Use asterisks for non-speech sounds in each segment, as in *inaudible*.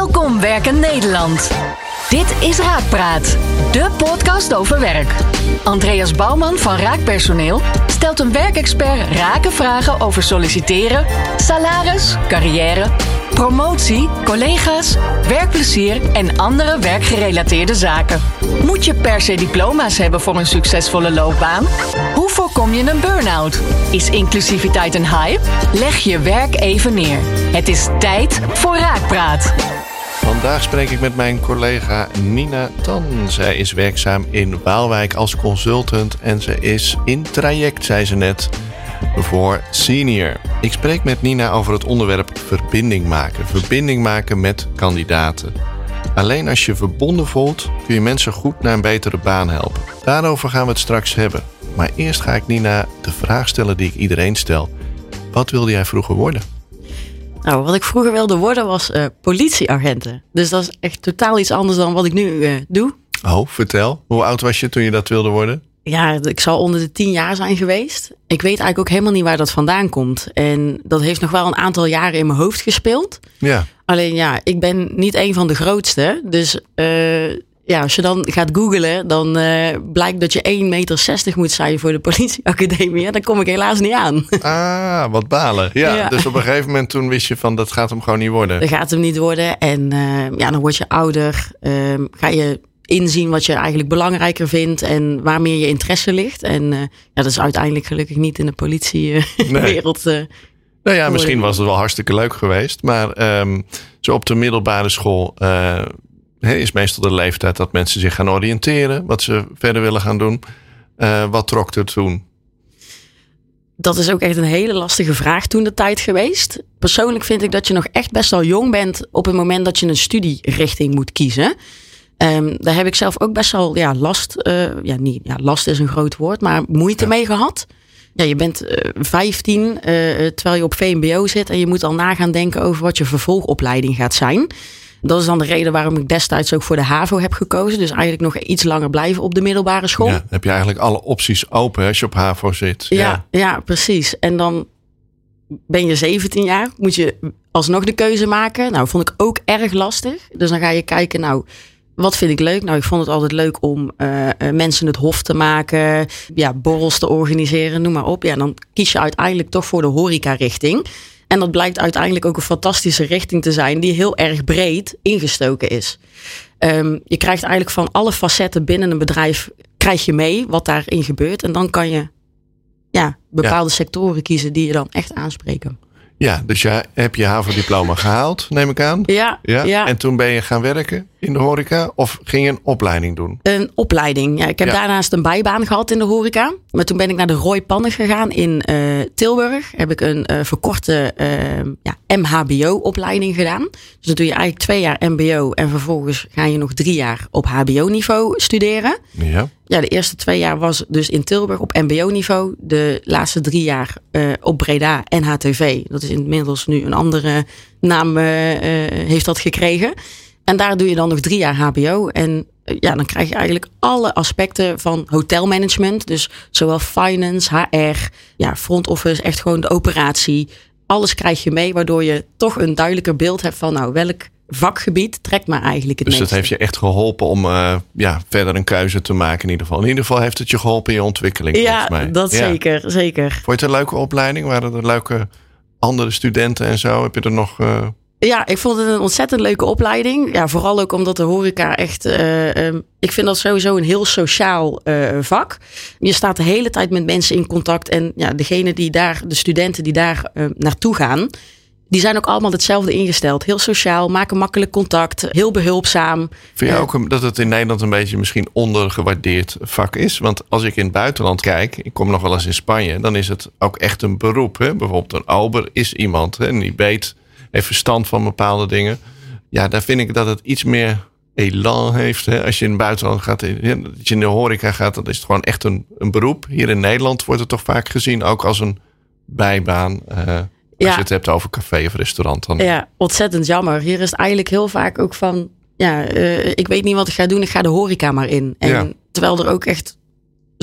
Welkom Werken Nederland. Dit is Raakpraat, de podcast over werk. Andreas Bouwman van Raakpersoneel stelt een werkexpert rake vragen over solliciteren, salaris, carrière, promotie, collega's, werkplezier en andere werkgerelateerde zaken. Moet je per se diploma's hebben voor een succesvolle loopbaan? Hoe voorkom je een burn-out? Is inclusiviteit een hype? Leg je werk even neer. Het is tijd voor Raakpraat. Vandaag spreek ik met mijn collega Nina Tan. Zij is werkzaam in Waalwijk als consultant en ze is in traject, zei ze net, voor senior. Ik spreek met Nina over het onderwerp verbinding maken. Verbinding maken met kandidaten. Alleen als je verbonden voelt, kun je mensen goed naar een betere baan helpen. Daarover gaan we het straks hebben. Maar eerst ga ik Nina de vraag stellen die ik iedereen stel. Wat wilde jij vroeger worden? Nou, wat ik vroeger wilde worden was uh, politieagenten. Dus dat is echt totaal iets anders dan wat ik nu uh, doe. Oh, vertel. Hoe oud was je toen je dat wilde worden? Ja, ik zal onder de tien jaar zijn geweest. Ik weet eigenlijk ook helemaal niet waar dat vandaan komt. En dat heeft nog wel een aantal jaren in mijn hoofd gespeeld. Ja. Alleen ja, ik ben niet een van de grootste. Dus uh, ja, als je dan gaat googlen, dan uh, blijkt dat je 1,60 meter moet zijn voor de politieacademie. Dan kom ik helaas niet aan. Ah, wat balen. Ja, ja, dus op een gegeven moment toen wist je van dat gaat hem gewoon niet worden. Dat gaat hem niet worden. En uh, ja, dan word je ouder. Uh, ga je inzien wat je eigenlijk belangrijker vindt en waar meer je interesse ligt. En ja, dat is uiteindelijk gelukkig niet in de politiewereld. Nee. nou ja, misschien was het wel hartstikke leuk geweest. Maar um, zo op de middelbare school is meestal de leeftijd dat mensen zich gaan oriënteren, wat ze verder willen gaan doen. Uh, wat trok er toen? Dat is ook echt een hele lastige vraag toen de tijd geweest. Persoonlijk vind ik dat je nog echt best wel jong bent op het moment dat je een studierichting moet kiezen. Um, daar heb ik zelf ook best wel ja, last, uh, ja, niet, ja, last is een groot woord, maar moeite ja. mee gehad. Ja, je bent uh, 15 terwijl je op VMBO zit en je moet al na gaan denken over wat je vervolgopleiding gaat zijn. Dat is dan de reden waarom ik destijds ook voor de HAVO heb gekozen. Dus eigenlijk nog iets langer blijven op de middelbare school. Ja, heb je eigenlijk alle opties open als je op HAVO zit. Ja, ja, ja, precies. En dan ben je 17 jaar, moet je alsnog de keuze maken. Nou, vond ik ook erg lastig. Dus dan ga je kijken, nou, wat vind ik leuk? Nou, ik vond het altijd leuk om uh, mensen het hof te maken, ja, borrels te organiseren, noem maar op. Ja, dan kies je uiteindelijk toch voor de horeca-richting. En dat blijkt uiteindelijk ook een fantastische richting te zijn, die heel erg breed ingestoken is. Um, je krijgt eigenlijk van alle facetten binnen een bedrijf krijg je mee wat daarin gebeurt. En dan kan je ja, bepaalde ja. sectoren kiezen die je dan echt aanspreken. Ja, dus jij hebt je HAVO-diploma gehaald, neem ik aan. Ja, ja, ja. En toen ben je gaan werken in de horeca of ging je een opleiding doen? Een opleiding, ja. Ik heb ja. daarnaast een bijbaan gehad in de horeca. Maar toen ben ik naar de Roy Pannen gegaan in uh, Tilburg. Heb ik een uh, verkorte uh, ja, MHBO-opleiding gedaan. Dus dan doe je eigenlijk twee jaar MBO en vervolgens ga je nog drie jaar op HBO-niveau studeren. Ja. Ja, de eerste twee jaar was dus in Tilburg op MBO-niveau. De laatste drie jaar op Breda en HTV. Dat is inmiddels nu een andere naam heeft dat gekregen. En daar doe je dan nog drie jaar HBO. En ja, dan krijg je eigenlijk alle aspecten van hotelmanagement. Dus zowel finance, HR, ja, front office, echt gewoon de operatie. Alles krijg je mee, waardoor je toch een duidelijker beeld hebt van nou, welk vakgebied trekt maar eigenlijk het Dus meeste. dat heeft je echt geholpen om uh, ja, verder een keuze te maken in ieder geval. In ieder geval heeft het je geholpen in je ontwikkeling Ja, mij. dat ja. zeker, zeker. Vond je het een leuke opleiding? Waren er leuke andere studenten en zo? Heb je er nog... Uh... Ja, ik vond het een ontzettend leuke opleiding. Ja, vooral ook omdat de horeca echt... Uh, um, ik vind dat sowieso een heel sociaal uh, vak. Je staat de hele tijd met mensen in contact. En ja, degene die daar, de studenten die daar uh, naartoe gaan... Die zijn ook allemaal hetzelfde ingesteld. Heel sociaal, maken makkelijk contact, heel behulpzaam. Vind je ook dat het in Nederland een beetje misschien ondergewaardeerd vak is? Want als ik in het buitenland kijk, ik kom nog wel eens in Spanje, dan is het ook echt een beroep. Hè? Bijvoorbeeld een ober is iemand hè? en die weet, heeft verstand van bepaalde dingen. Ja, daar vind ik dat het iets meer elan heeft. Hè? Als je in het buitenland gaat, als je in de horeca gaat, dan is het gewoon echt een, een beroep. Hier in Nederland wordt het toch vaak gezien ook als een bijbaan. Uh, als ja. je het hebt over café of restaurant. Dan... Ja, ontzettend jammer. Hier is het eigenlijk heel vaak ook van... Ja, uh, ik weet niet wat ik ga doen. Ik ga de horeca maar in. En ja. terwijl er ook echt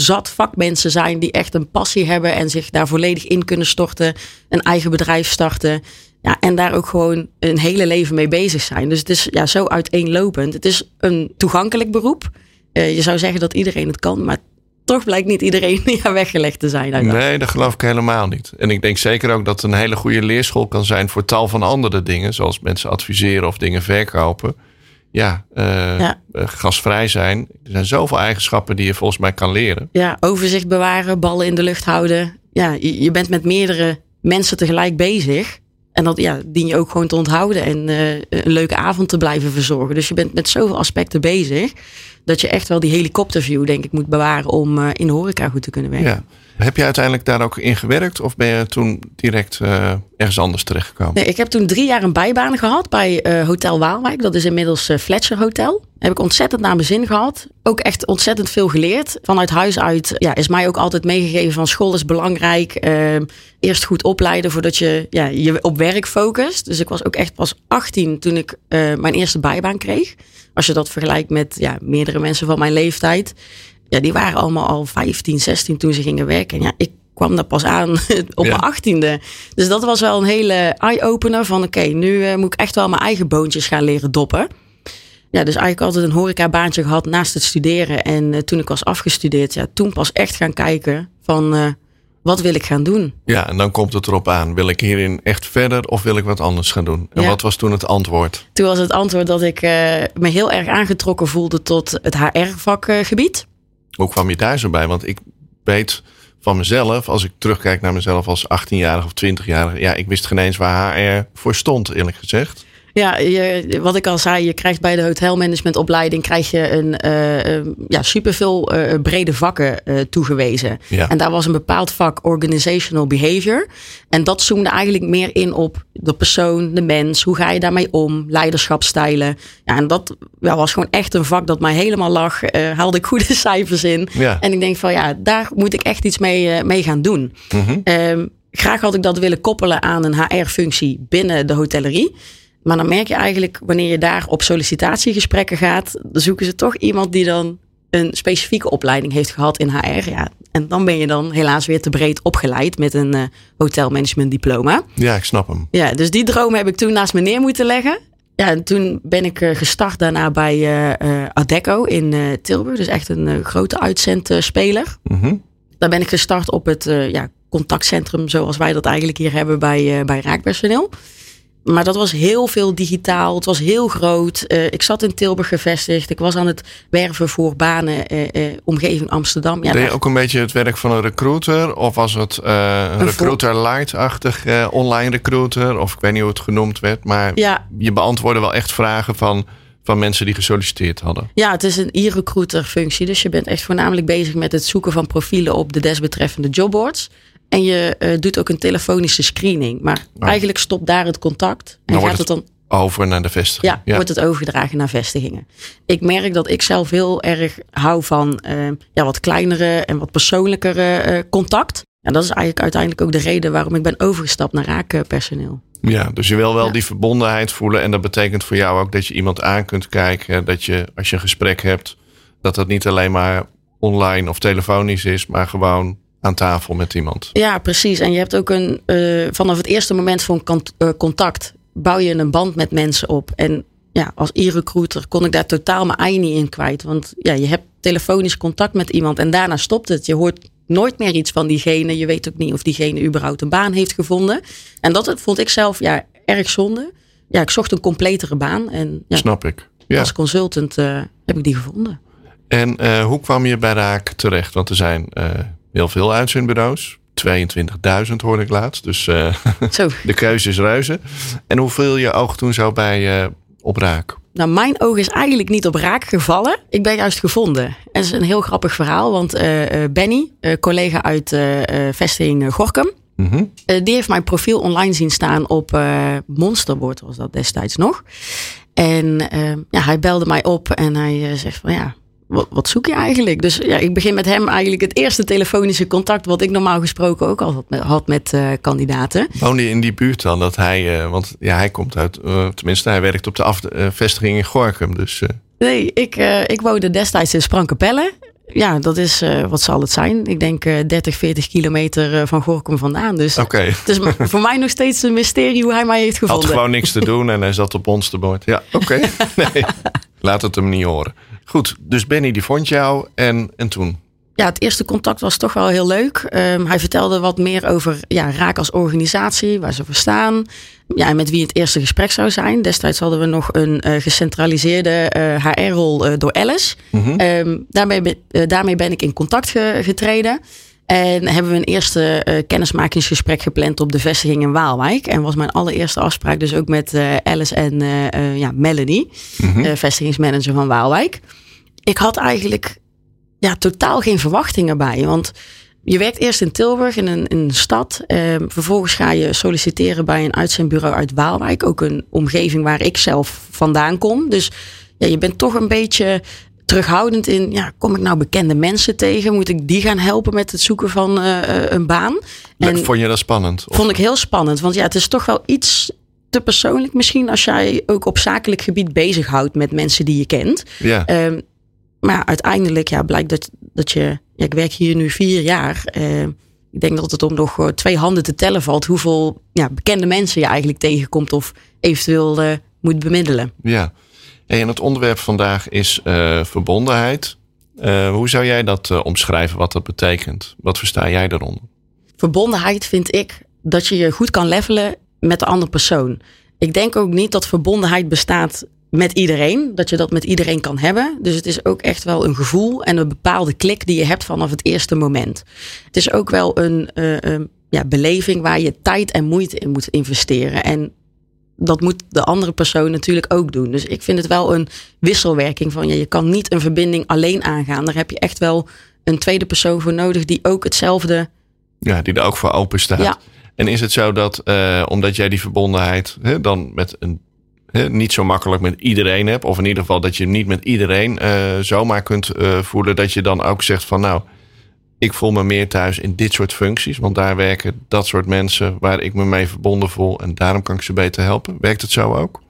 zat vakmensen zijn... die echt een passie hebben... en zich daar volledig in kunnen storten. Een eigen bedrijf starten. Ja, en daar ook gewoon een hele leven mee bezig zijn. Dus het is ja, zo uiteenlopend. Het is een toegankelijk beroep. Uh, je zou zeggen dat iedereen het kan, maar toch blijkt niet iedereen *laughs* ja, weggelegd te zijn. Nee, dat geloof ik helemaal niet. En ik denk zeker ook dat het een hele goede leerschool kan zijn voor tal van andere dingen, zoals mensen adviseren of dingen verkopen. Ja, uh, ja. gasvrij zijn. Er zijn zoveel eigenschappen die je volgens mij kan leren. Ja, overzicht bewaren, ballen in de lucht houden. Ja, je, je bent met meerdere mensen tegelijk bezig. En dat ja, dien je ook gewoon te onthouden en uh, een leuke avond te blijven verzorgen. Dus je bent met zoveel aspecten bezig. Dat je echt wel die helikopterview, denk ik, moet bewaren om uh, in de horeca goed te kunnen werken. Ja. Heb je uiteindelijk daar ook in gewerkt of ben je toen direct uh, ergens anders terechtgekomen? Nee, ik heb toen drie jaar een bijbaan gehad bij uh, Hotel Waalwijk. Dat is inmiddels uh, Fletcher Hotel. Heb ik ontzettend naar mijn zin gehad. Ook echt ontzettend veel geleerd. Vanuit huis uit ja, is mij ook altijd meegegeven van school is belangrijk. Ehm, eerst goed opleiden voordat je ja, je op werk focust. Dus ik was ook echt pas 18 toen ik mijn eerste bijbaan kreeg. Als je dat vergelijkt met ja, meerdere mensen van mijn leeftijd ja, die waren allemaal al 15, 16 toen ze gingen werken. En ja, ik kwam daar pas aan *laughs* op mijn achttiende. Dus dat was wel een hele eye-opener van oké, nu uh, moet ik echt wel mijn eigen boontjes gaan leren doppen. Ja, dus eigenlijk altijd een horecabaantje gehad naast het studeren. En uh, toen ik was afgestudeerd, ja, toen pas echt gaan kijken van uh, wat wil ik gaan doen. Ja, en dan komt het erop aan. Wil ik hierin echt verder of wil ik wat anders gaan doen? En ja. wat was toen het antwoord? Toen was het antwoord dat ik me heel erg aangetrokken voelde tot het HR-vakgebied. Hoe kwam je daar zo bij? Want ik weet van mezelf, als ik terugkijk naar mezelf als 18-jarige of 20-jarige, ja, ik wist geen eens waar HR voor stond, eerlijk gezegd. Ja, je, wat ik al zei, je krijgt bij de hotelmanagementopleiding krijg je een uh, ja, superveel uh, brede vakken uh, toegewezen. Ja. En daar was een bepaald vak organizational behavior. En dat zoomde eigenlijk meer in op de persoon, de mens. Hoe ga je daarmee om? Leiderschapstijlen. Ja, en dat ja, was gewoon echt een vak dat mij helemaal lag. haalde ik goede *laughs* cijfers in. Ja. En ik denk van ja, daar moet ik echt iets mee, mee gaan doen. Mm -hmm. graag had ik dat willen koppelen aan een HR-functie binnen de hotellerie. Maar dan merk je eigenlijk, wanneer je daar op sollicitatiegesprekken gaat, dan zoeken ze toch iemand die dan een specifieke opleiding heeft gehad in HR. Ja, en dan ben je dan helaas weer te breed opgeleid met een uh, hotelmanagement diploma. Ja, ik snap hem. Ja, dus die droom heb ik toen naast me neer moeten leggen. Ja, en toen ben ik uh, gestart daarna bij uh, Adecco in Tilburg. Dus echt een grote uitzendspeler. Mm -hmm. Daar ben ik gestart op het ja, contactcentrum zoals wij dat eigenlijk hier hebben bij, bij raakpersoneel. Maar dat was heel veel digitaal. Het was heel groot. Uh, ik zat in Tilburg gevestigd. Ik was aan het werven voor banen, uh, uh, omgeving Amsterdam. Ja, Deed je ook een beetje het werk van een recruiter? Of was het een, een recruiter light-achtig online recruiter? Of ik weet niet hoe het genoemd werd. Maar ja. je beantwoordde wel echt vragen van van mensen die gesolliciteerd hadden. Ja, het is een e-recruiter functie. Dus je bent echt voornamelijk bezig met het zoeken van profielen op de desbetreffende jobboards. En je uh, doet ook een telefonische screening. Maar eigenlijk stopt daar het contact. En dan gaat het, dan over naar de vestiging. Ja, ja, wordt het overgedragen naar vestigingen. Ik merk dat ik zelf heel erg hou van uh, ja, wat kleinere en wat persoonlijkere uh, contact. En dat is eigenlijk uiteindelijk ook de reden waarom ik ben overgestapt naar raakpersoneel. Ja, dus je wil wel ja. die verbondenheid voelen. En dat betekent voor jou ook dat je iemand aan kunt kijken. Dat je als je een gesprek hebt, dat dat niet alleen maar online of telefonisch is, maar gewoon aan tafel met iemand. Ja, precies. En je hebt ook een, uh, vanaf het eerste moment van uh, contact bouw je een band met mensen op. En ja, als e-recruiter kon ik daar totaal mijn ei niet in kwijt. Want ja, je hebt telefonisch contact met iemand en daarna stopt het. Je hoort nooit meer iets van diegene. Je weet ook niet of diegene überhaupt een baan heeft gevonden. En dat vond ik zelf ja, erg zonde. Ja, ik zocht een completere baan. En, ja, Snap ik. Ja. Als consultant uh, heb ik die gevonden. En uh, hoe kwam je bij Raak terecht? Want er zijn uh, heel veel uitzendbureaus. 22.000 hoorde ik laatst. Dus uh, Zo. *laughs* de keuze is reuze. En hoeveel je oog toen zou bij uh, op raak? Nou, mijn oog is eigenlijk niet op raak gevallen. Ik ben juist gevonden. En dat is een heel grappig verhaal. Want uh, Benny, collega uit vestiging Gorkum. Mm -hmm. die heeft mijn profiel online zien staan op Monsterboard was dat destijds nog. En ja, hij belde mij op en hij zegt van ja, wat, wat, zoek je eigenlijk? Dus ja, ik begin met hem eigenlijk het eerste telefonische contact wat ik normaal gesproken ook al had met, uh, kandidaten. Woonde je in die buurt dan? Dat hij, uh, want ja, hij komt uit, uh, tenminste hij werkt op de afvestiging in Gorkum. Dus, Nee, ik, ik woonde destijds in Sprankapelle. Ja, dat is, wat zal het zijn? Ik denk uh, 30, 40 kilometer van Gorkum vandaan. Dus okay. het is *laughs* voor mij nog steeds een mysterie hoe hij mij heeft gevonden. Had gewoon niks te doen en hij zat op monsterboard. Ja, oké. Okay. *laughs* Nee, laat het hem niet horen. Goed, dus Benny die vond jou en, en toen? Ja, het eerste contact was toch wel heel leuk. Um, hij vertelde wat meer over ja, Raak als organisatie, waar ze voor staan. Ja, en met wie het eerste gesprek zou zijn. Destijds hadden we nog een uh, gecentraliseerde uh, HR-rol uh, door Alice. Mm -hmm. um, daarmee, daarmee ben ik in contact ge getreden. En hebben we een eerste uh, kennismakingsgesprek gepland op de vestiging in Waalwijk. En was mijn allereerste afspraak dus ook met uh, Alice en uh, ja, Melanie, mm -hmm. vestigingsmanager van Waalwijk. Ik had eigenlijk ja, totaal geen verwachtingen bij. Want je werkt eerst in Tilburg, in een, in een stad. vervolgens ga je solliciteren bij een uitzendbureau uit Waalwijk. Ook een omgeving waar ik zelf vandaan kom. Dus ja, je bent toch een beetje terughoudend in, ja, kom ik nou bekende mensen tegen? Moet ik die gaan helpen met het zoeken van uh, een baan? En vond je dat spannend? Of? Vond ik heel spannend, want ja, het is toch wel iets te persoonlijk misschien als jij ook op zakelijk gebied bezighoudt met mensen die je kent. Ja. Um, maar uiteindelijk ja, blijkt dat, dat je, ja, ik werk hier nu vier jaar. Uh, ik denk dat het om nog twee handen te tellen valt hoeveel ja, bekende mensen je eigenlijk tegenkomt of eventueel uh, moet bemiddelen. Ja. En het onderwerp vandaag is uh, verbondenheid. Uh, hoe zou jij dat uh, omschrijven, wat dat betekent? Wat versta jij daaronder? Verbondenheid vind ik dat je je goed kan levelen met de andere persoon. Ik denk ook niet dat verbondenheid bestaat met iedereen. Dat je dat met iedereen kan hebben. Dus het is ook echt wel een gevoel en een bepaalde klik die je hebt vanaf het eerste moment. Het is ook wel een ja, beleving waar je tijd en moeite in moet investeren. En dat moet de andere persoon natuurlijk ook doen. Dus ik vind het wel een wisselwerking van ja, je kan niet een verbinding alleen aangaan. Daar heb je echt wel een tweede persoon voor nodig die ook hetzelfde. Ja, die er ook voor open staat. Ja. En is het zo dat uh, omdat jij die verbondenheid hè, dan met een hè, niet zo makkelijk met iedereen hebt, of in ieder geval dat je niet met iedereen uh, zomaar kunt uh, voelen, dat je dan ook zegt van nou ik voel me meer thuis in dit soort functies. Want daar werken dat soort mensen waar ik me mee verbonden voel. En daarom kan ik ze beter helpen. Werkt het zo ook?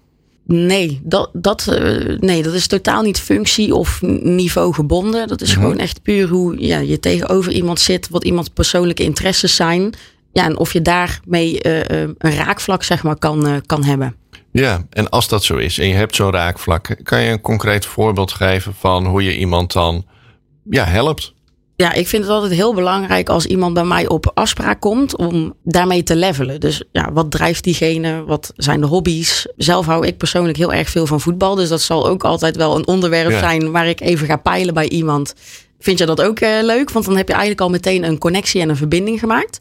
Nee, dat, dat, uh, nee, dat is totaal niet functie of niveau gebonden. Dat is mm-hmm. gewoon echt puur hoe ja, je tegenover iemand zit, wat iemands persoonlijke interesses zijn. Ja, en of je daarmee uh, een raakvlak zeg maar, kan, uh, kan hebben. Ja, en als dat zo is en je hebt zo'n raakvlak, kan je een concreet voorbeeld geven van hoe je iemand dan ja, helpt? Ja, ik vind het altijd heel belangrijk als iemand bij mij op afspraak komt om daarmee te levelen. Dus ja, wat drijft diegene? Wat zijn de hobby's? Zelf hou ik persoonlijk heel erg veel van voetbal. Dus dat zal ook altijd wel een onderwerp ja. zijn waar ik even ga peilen bij iemand. Vind je dat ook uh, leuk? Want dan heb je eigenlijk al meteen een connectie en een verbinding gemaakt.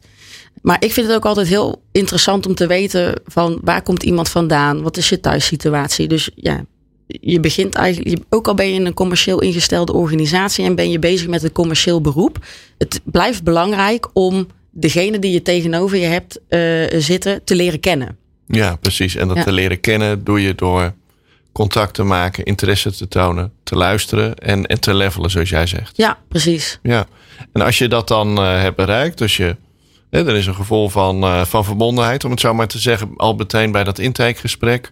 Maar ik vind het ook altijd heel interessant om te weten van waar komt iemand vandaan? Wat is je thuissituatie? Dus ja, je begint eigenlijk, ook al ben je in een commercieel ingestelde organisatie en ben je bezig met een commercieel beroep. Het blijft belangrijk om degene die je tegenover je hebt uh, zitten te leren kennen. Ja, precies. En dat ja. te leren kennen doe je door contact te maken, interesse te tonen, te luisteren en, en te levelen, zoals jij zegt. Ja, precies. Ja. En als je dat dan uh, hebt bereikt, dus je, hè, er is een gevoel van, uh, van verbondenheid, om het zo maar te zeggen, al meteen bij dat intakegesprek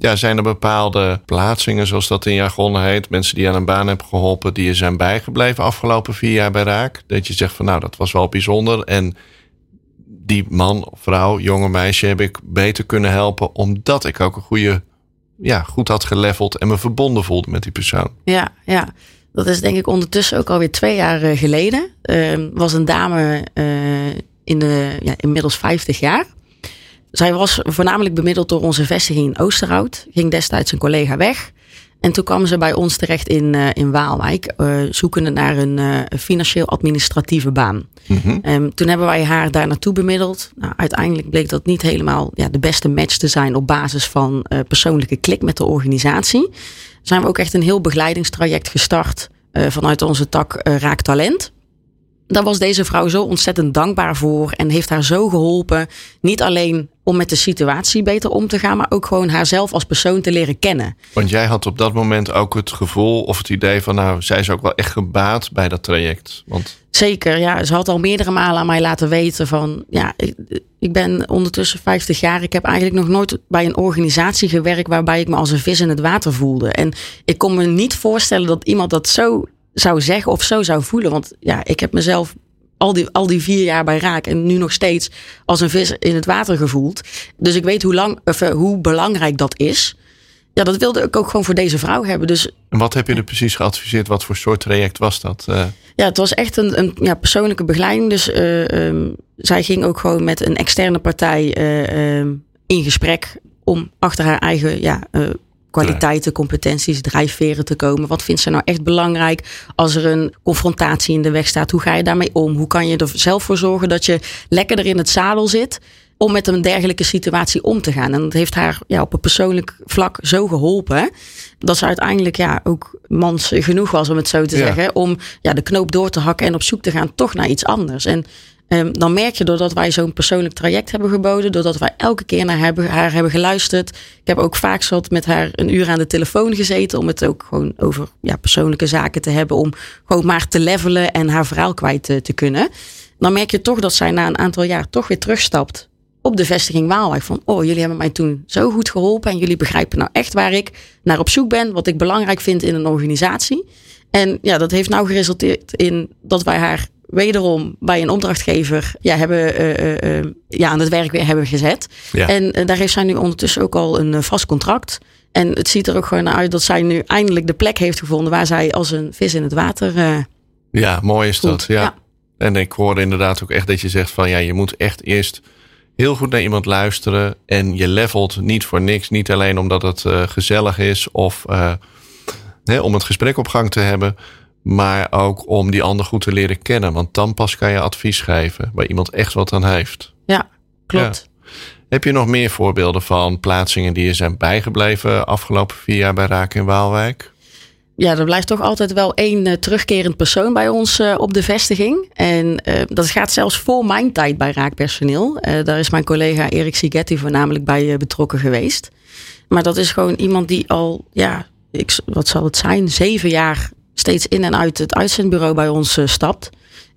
ja, zijn er bepaalde plaatsingen, zoals dat in jargon heet, mensen die aan een baan hebben geholpen, die je zijn bijgebleven afgelopen vier jaar bij Raak? Dat je zegt van nou, dat was wel bijzonder. En die man, vrouw, jonge meisje heb ik beter kunnen helpen, omdat ik ook een goede, ja, goed had geleveld en me verbonden voelde met die persoon. Ja, ja. Dat is denk ik ondertussen ook alweer twee jaar uh, geleden. Uh, was een dame uh, in de ja, inmiddels 50 jaar. Zij was voornamelijk bemiddeld door onze vestiging in Oosterhout. Ging destijds een collega weg. En toen kwam ze bij ons terecht in, uh, in Waalwijk, uh, zoekende naar een uh, financieel-administratieve baan. Mm-hmm. Um, toen hebben wij haar daar naartoe bemiddeld. Nou, uiteindelijk bleek dat niet helemaal ja, de beste match te zijn op basis van persoonlijke klik met de organisatie. Zijn we ook echt een heel begeleidingstraject gestart vanuit onze tak Raak Talent daar was deze vrouw zo ontzettend dankbaar voor en heeft haar zo geholpen. Niet alleen om met de situatie beter om te gaan, maar ook gewoon haarzelf als persoon te leren kennen. Want jij had op dat moment ook het gevoel of het idee van, nou, zij is ook wel echt gebaat bij dat traject. Want... Zeker, ja. Ze had al meerdere malen aan mij laten weten van, ja, ik, ik ben ondertussen 50 jaar. Ik heb eigenlijk nog nooit bij een organisatie gewerkt waarbij ik me als een vis in het water voelde. En ik kon me niet voorstellen dat iemand dat zo zou zeggen of zo zou voelen. Want ja, ik heb mezelf al die, al die vier jaar bij Raak en nu nog steeds als een vis in het water gevoeld. Dus ik weet hoe, lang, of, eh, hoe belangrijk dat is. Ja, dat wilde ik ook gewoon voor deze vrouw hebben. Dus En wat heb je er precies geadviseerd? Wat voor soort traject was dat? Eh, ja, het was echt een, een ja, persoonlijke begeleiding. Dus eh, ehm, zij ging ook gewoon met een externe partij eh, ehm, in gesprek om achter haar eigen ja, kwaliteiten, competenties, drijfveren te komen. Wat vindt ze nou echt belangrijk als er een confrontatie in de weg staat? Hoe ga je daarmee om? Hoe kan je er zelf voor zorgen dat je lekkerder in het zadel zit? Om met een dergelijke situatie om te gaan. En dat heeft haar ja, op een persoonlijk vlak zo geholpen. Dat ze uiteindelijk ja, ook mans genoeg was, om het zo te Ja. zeggen. Om ja, de knoop door te hakken en op zoek te gaan toch naar iets anders. En Ehm, dan merk je doordat wij zo'n persoonlijk traject hebben geboden, doordat wij elke keer naar hebben, haar hebben geluisterd. Ik heb ook vaak zat met haar een uur aan de telefoon gezeten om het ook gewoon over ja, persoonlijke zaken te hebben, om gewoon maar te levelen en haar verhaal kwijt te, te kunnen. Dan merk je toch dat zij na een aantal jaar toch weer terugstapt op de vestiging Waalwijk. Van, oh, jullie hebben mij toen zo goed geholpen en jullie begrijpen nou echt waar ik naar op zoek ben, wat ik belangrijk vind in een organisatie. En ja, dat heeft nou geresulteerd in dat wij haar wederom bij een opdrachtgever ja, hebben, eh, ja, aan het werk weer hebben gezet. Ja. En daar heeft zij nu ondertussen ook al een vast contract. En het ziet er ook gewoon naar uit dat zij nu eindelijk de plek heeft gevonden waar zij als een vis in het water ja, mooi is dat. Ja. En ik hoorde inderdaad ook echt dat je zegt van ja, je moet echt eerst heel goed naar iemand luisteren. En je levelt niet voor niks. Niet alleen omdat het gezellig is of hè, om het gesprek op gang te hebben. Maar ook om die ander goed te leren kennen. Want dan pas kan je advies geven waar iemand echt wat aan heeft. Ja, klopt. Heb je nog meer voorbeelden van plaatsingen die je zijn bijgebleven afgelopen vier jaar bij Raak in Waalwijk? Ja, er blijft toch altijd wel één eh, terugkerend persoon bij ons eh, op de vestiging. En eh, dat gaat zelfs voor mijn tijd bij raakpersoneel. Daar is mijn collega Erik Sigetti voornamelijk bij betrokken geweest. Maar dat is gewoon iemand die al, ja, ik, wat zal het zijn, zeven jaar steeds in en uit het uitzendbureau bij ons eh, stapt.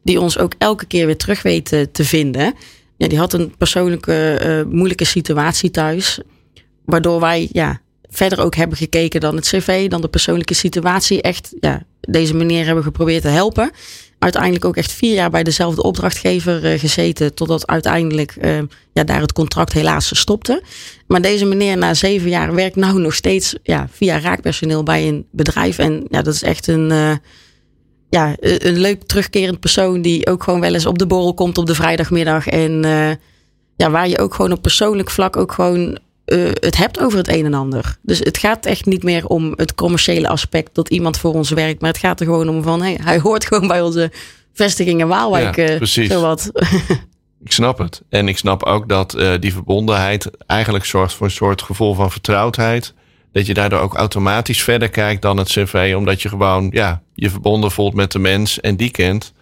Die ons ook elke keer weer terug weet eh, te vinden. Ja, die had een persoonlijke eh, moeilijke situatie thuis. Waardoor wij ja, verder ook hebben gekeken dan het cv, dan de persoonlijke situatie. Echt ja, deze meneer hebben geprobeerd te helpen. Uiteindelijk ook echt vier jaar bij dezelfde opdrachtgever eh, gezeten. Totdat uiteindelijk eh, ja, daar het contract helaas stopte. Maar deze meneer na zeven jaar werkt nou nog steeds ja, via raakpersoneel bij een bedrijf. En ja, dat is echt een, eh, ja, een leuk terugkerend persoon die ook gewoon wel eens op de borrel komt op de vrijdagmiddag. En ja, waar je ook gewoon op persoonlijk vlak ook gewoon eh, het hebt over het een en ander. Dus het gaat echt niet meer om het commerciële aspect dat iemand voor ons werkt. Maar het gaat er gewoon om van, hey, hij hoort gewoon bij onze vestiging in Waalwijk. Ja, eh, precies. Zowat. *laughs* Ik snap het. En ik snap ook dat eh, die verbondenheid eigenlijk zorgt voor een soort gevoel van vertrouwdheid. Dat je daardoor ook automatisch verder kijkt dan het cv. Omdat je gewoon ja, je verbonden voelt met de mens en die kent.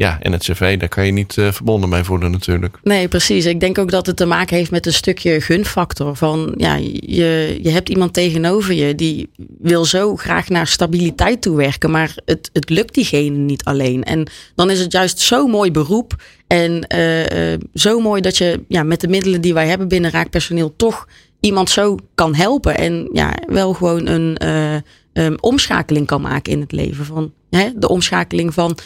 Ja, en het cv, daar kan je niet eh, verbonden mee voelen natuurlijk. Nee, precies. Ik denk ook dat het te maken heeft met een stukje gunfactor. Van ja, je, je hebt iemand tegenover je die wil zo graag naar stabiliteit toewerken, maar het, het lukt diegene niet alleen. En dan is het juist zo'n mooi beroep. En eh, eh, zo mooi dat je ja, met de middelen die wij hebben binnen raakpersoneel toch iemand zo kan helpen. En ja, wel gewoon een omschakeling kan maken in het leven. Van, hè, de omschakeling van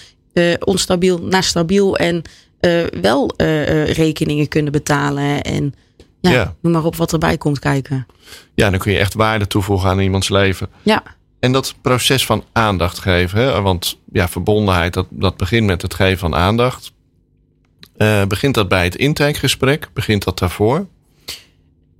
onstabiel naar stabiel en eh, wel eh, eh, rekeningen kunnen betalen. En ja, Ja. noem maar op wat erbij komt kijken. Ja, dan kun je echt waarde toevoegen aan iemands leven. Ja, En dat proces van aandacht geven. Hè? Want ja, verbondenheid, dat, dat begint met het geven van aandacht. Eh, begint dat bij het intakegesprek? Begint dat daarvoor?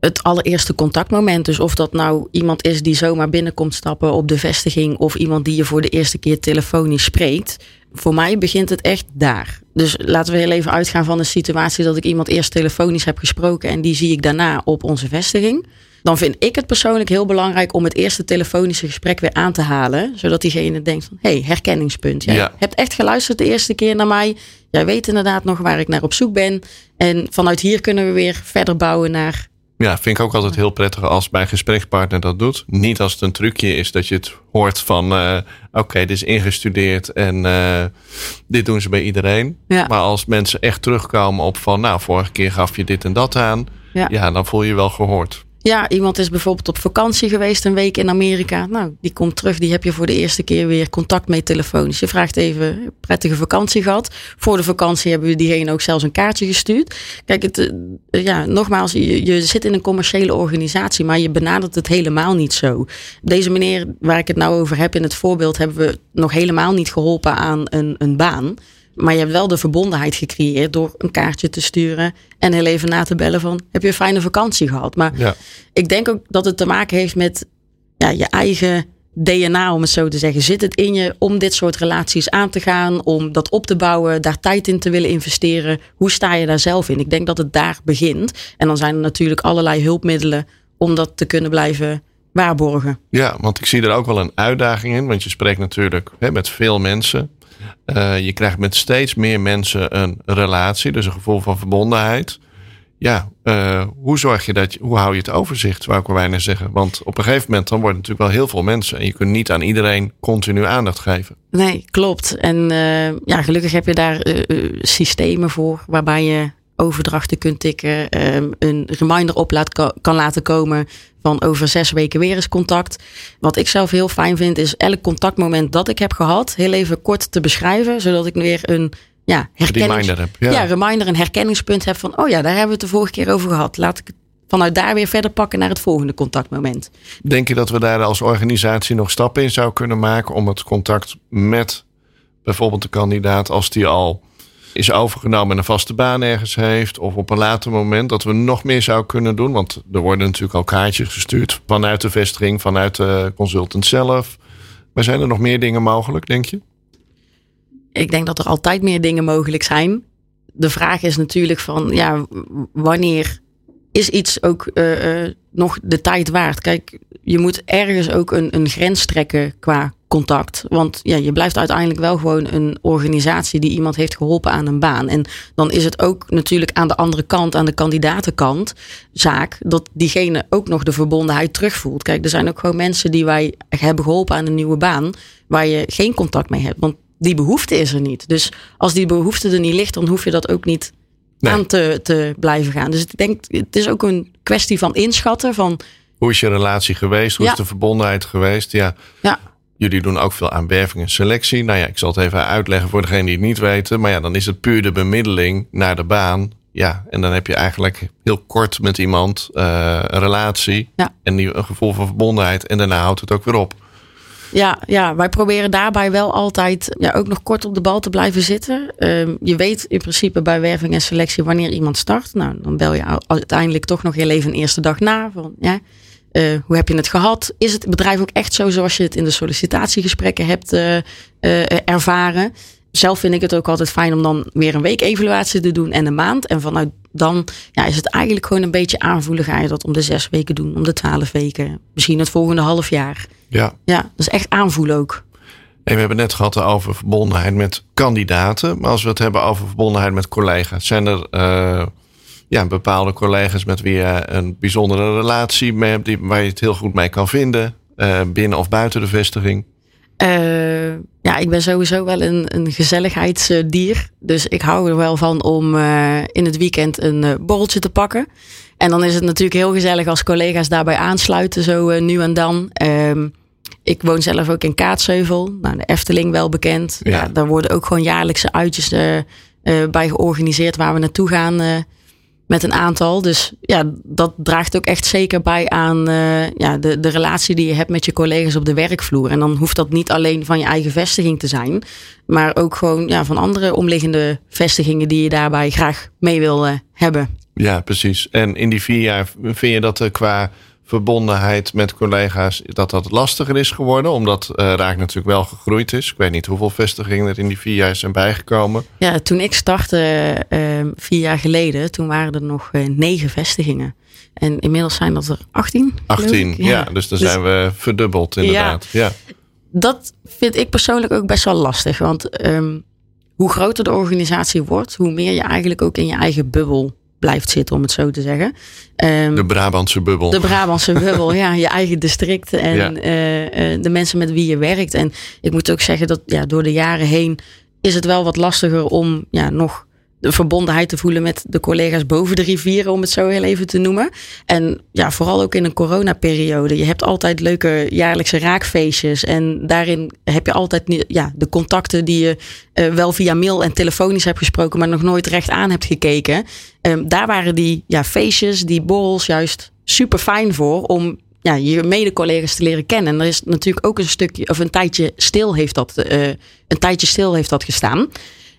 Het allereerste contactmoment. Dus of dat nou iemand is die zomaar binnenkomt stappen op de vestiging. Of iemand die je voor de eerste keer telefonisch spreekt. Voor mij begint het echt daar. Dus laten we heel even uitgaan van een situatie dat ik iemand eerst telefonisch heb gesproken. En die zie ik daarna op onze vestiging. Dan vind ik het persoonlijk heel belangrijk om het eerste telefonische gesprek weer aan te halen. Zodat diegene denkt van, hé, hey, herkenningspunt. Jij Ja. hebt echt geluisterd de eerste keer naar mij. Jij weet inderdaad nog waar ik naar op zoek ben. En vanuit hier kunnen we weer verder bouwen naar Ja, vind ik ook altijd heel prettig als mijn gesprekspartner dat doet. Niet als het een trucje is dat je het hoort van... eh, oké, dit is ingestudeerd en eh, dit doen ze bij iedereen. Ja. Maar als mensen echt terugkomen op van... nou, vorige keer gaf je dit en dat aan. Ja. Ja, dan voel je je wel gehoord. Ja, iemand is bijvoorbeeld op vakantie geweest een week in Amerika. Nou, die komt terug, die heb je voor de eerste keer weer contact mee telefonisch. Je vraagt even, prettige vakantie gehad. Voor de vakantie hebben we diegene ook zelfs een kaartje gestuurd. Kijk, het, uh, ja, nogmaals, je, je zit in een commerciële organisatie, maar je benadert het helemaal niet zo. Deze meneer waar ik het nou over heb in het voorbeeld, hebben we nog helemaal niet geholpen aan een, een baan. Maar je hebt wel de verbondenheid gecreëerd door een kaartje te sturen en heel even na te bellen van heb je een fijne vakantie gehad. Maar Ja. ik denk ook dat het te maken heeft met ja, je eigen DNA, om het zo te zeggen. Zit het in je om dit soort relaties aan te gaan, om dat op te bouwen, daar tijd in te willen investeren? Hoe sta je daar zelf in? Ik denk dat het daar begint. En dan zijn er natuurlijk allerlei hulpmiddelen om dat te kunnen blijven waarborgen. Ja, want ik zie er ook wel een uitdaging in. Want je spreekt natuurlijk hè, met veel mensen. Eh, je krijgt met steeds meer mensen een relatie, dus een gevoel van verbondenheid. Ja, eh, hoe zorg je dat, hoe hou je het overzicht, wou ik wel bijna zeggen. Want op een gegeven moment dan worden natuurlijk wel heel veel mensen. En je kunt niet aan iedereen continu aandacht geven. Nee, klopt. En uh, ja, gelukkig heb je daar systemen voor waarbij je overdrachten kunt tikken, um, een reminder op laat, kan laten komen van over zes weken weer eens contact. Wat ik zelf heel fijn vind, is elk contactmoment dat ik heb gehad, heel even kort te beschrijven, zodat ik weer een ja, reminder heb. Ja. ja, reminder, een herkenningspunt heb van, oh ja, daar hebben we het de vorige keer over gehad. Laat ik het vanuit daar weer verder pakken naar het volgende contactmoment. Denk je dat we daar als organisatie nog stappen in zou kunnen maken om het contact met bijvoorbeeld de kandidaat, als die al is overgenomen en een vaste baan ergens heeft. Of op een later moment dat we nog meer zouden kunnen doen. Want er worden natuurlijk al kaartjes gestuurd vanuit de vestiging, vanuit de consultant zelf. Maar zijn er nog meer dingen mogelijk, denk je? Ik denk dat er altijd meer dingen mogelijk zijn. De vraag is natuurlijk van, ja, wanneer is iets ook uh, uh, nog de tijd waard? Kijk, je moet ergens ook een, een grens trekken qua contact. Want ja, je blijft uiteindelijk wel gewoon een organisatie die iemand heeft geholpen aan een baan. En dan is het ook natuurlijk aan de andere kant, aan de kandidatenkant, zaak dat diegene ook nog de verbondenheid terugvoelt. Kijk, er zijn ook gewoon mensen die wij hebben geholpen aan een nieuwe baan, waar je geen contact mee hebt. Want die behoefte is er niet. Dus als die behoefte er niet ligt, dan hoef je dat ook niet nee. aan te, te blijven gaan. Dus ik denk, het is ook een kwestie van inschatten van. Hoe is je relatie geweest? Hoe ja. is de verbondenheid geweest? Ja. ja. Jullie doen ook veel aan werving en selectie. Nou ja, ik zal het even uitleggen voor degenen die het niet weten. Maar ja, dan is het puur de bemiddeling naar de baan. Ja, en dan heb je eigenlijk heel kort met iemand uh, een relatie. Ja. En die, een gevoel van verbondenheid. En daarna houdt het ook weer op. Ja, ja, wij proberen daarbij wel altijd ja, ook nog kort op de bal te blijven zitten. Uh, je weet in principe bij werving en selectie wanneer iemand start. Nou, dan bel je uiteindelijk toch nog heel even een eerste dag na. Van, ja, uh, hoe heb je het gehad? Is het bedrijf ook echt zo zoals je het in de sollicitatiegesprekken hebt uh, ervaren? Zelf vind ik het ook altijd fijn om dan weer een week evaluatie te doen en een maand. En vanuit dan ja, is het eigenlijk gewoon een beetje aanvoelen. Ga je dat om de zes weken doen, om de twaalf weken, misschien het volgende half jaar. Ja. Ja, dat is echt aanvoelen ook. En we hebben net gehad over verbondenheid met kandidaten. Maar als we het hebben over verbondenheid met collega's, zijn er ja, bepaalde collega's met wie je een bijzondere relatie mee hebt, die, waar je het heel goed mee kan vinden, uh, binnen of buiten de vestiging? Uh, ja, ik ben sowieso wel een, een gezelligheidsdier. Dus ik hou er wel van om uh, in het weekend een borreltje te pakken. En dan is het natuurlijk heel gezellig als collega's daarbij aansluiten, zo nu en dan. Um, ik woon zelf ook in Kaatsheuvel. Nou, de Efteling wel bekend. Ja. Ja, daar worden ook gewoon jaarlijkse uitjes bij georganiseerd waar we naartoe gaan met een aantal. Dus ja, dat draagt ook echt zeker bij aan uh, ja, de, de relatie die je hebt met je collega's op de werkvloer. En dan hoeft dat niet alleen van je eigen vestiging te zijn, maar ook gewoon ja, van andere omliggende vestigingen die je daarbij graag mee wil uh, hebben. Ja, precies. En in die vier jaar vind je dat er qua verbondenheid met collega's, dat dat lastiger is geworden, omdat uh, Raak natuurlijk wel gegroeid is. Ik weet niet hoeveel vestigingen er in die vier jaar zijn bijgekomen. Ja, toen ik startte uh, vier jaar geleden, toen waren er nog uh, negen vestigingen. En inmiddels zijn dat er 18. 18, ja. ja. Dus dan dus, zijn we verdubbeld inderdaad. Ja. ja. Dat vind ik persoonlijk ook best wel lastig. Want um, hoe groter de organisatie wordt, hoe meer je eigenlijk ook in je eigen bubbel blijft zitten, om het zo te zeggen. Um, de Brabantse bubbel. De Brabantse bubbel, *laughs* ja. Je eigen district en ja. uh, uh, de mensen met wie je werkt. En ik moet ook zeggen dat ja, door de jaren heen is het wel wat lastiger om ja, nog de verbondenheid te voelen met de collega's boven de rivieren, om het zo heel even te noemen. En ja, vooral ook in een coronaperiode. Je hebt altijd leuke jaarlijkse raakfeestjes. En daarin heb je altijd ja, de contacten die je uh, wel via mail en telefonisch hebt gesproken, maar nog nooit recht aan hebt gekeken. Um, daar waren die ja, feestjes, die borrels juist super fijn voor om ja, je mede-collega's te leren kennen. En er is natuurlijk ook een stukje, of een tijdje stil heeft dat, uh, een tijdje stil heeft dat gestaan.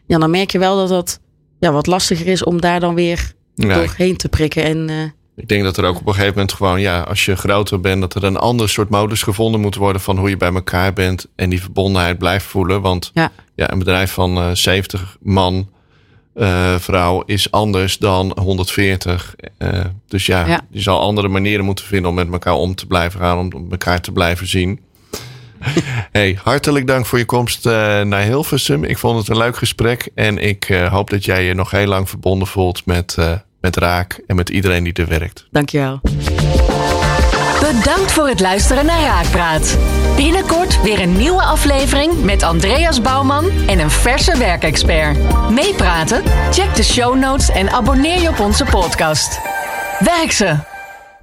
Ja, dan merk je wel dat dat ja, wat lastiger is om daar dan weer ja, doorheen te prikken. En, uh, ik denk dat er ook op een gegeven moment gewoon, ja, als je groter bent, dat er een ander soort modus gevonden moet worden van hoe je bij elkaar bent en die verbondenheid blijft voelen. Want ja, ja een bedrijf van uh, 70 man uh, vrouw is anders dan 140. Uh, eh, dus ja, ja, je zal andere manieren moeten vinden om met elkaar om te blijven gaan, om elkaar te blijven zien. *laughs* hey, hartelijk dank voor je komst uh, naar Hilversum. Ik vond het een leuk gesprek en ik hoop dat jij je nog heel lang verbonden voelt met, met Raak en met iedereen die er werkt. Dankjewel. Bedankt voor het luisteren naar Raakpraat. Binnenkort weer een nieuwe aflevering met Andreas Bouwman en een verse werkexpert. Meepraten? Check de show notes en abonneer je op onze podcast. Werk ze!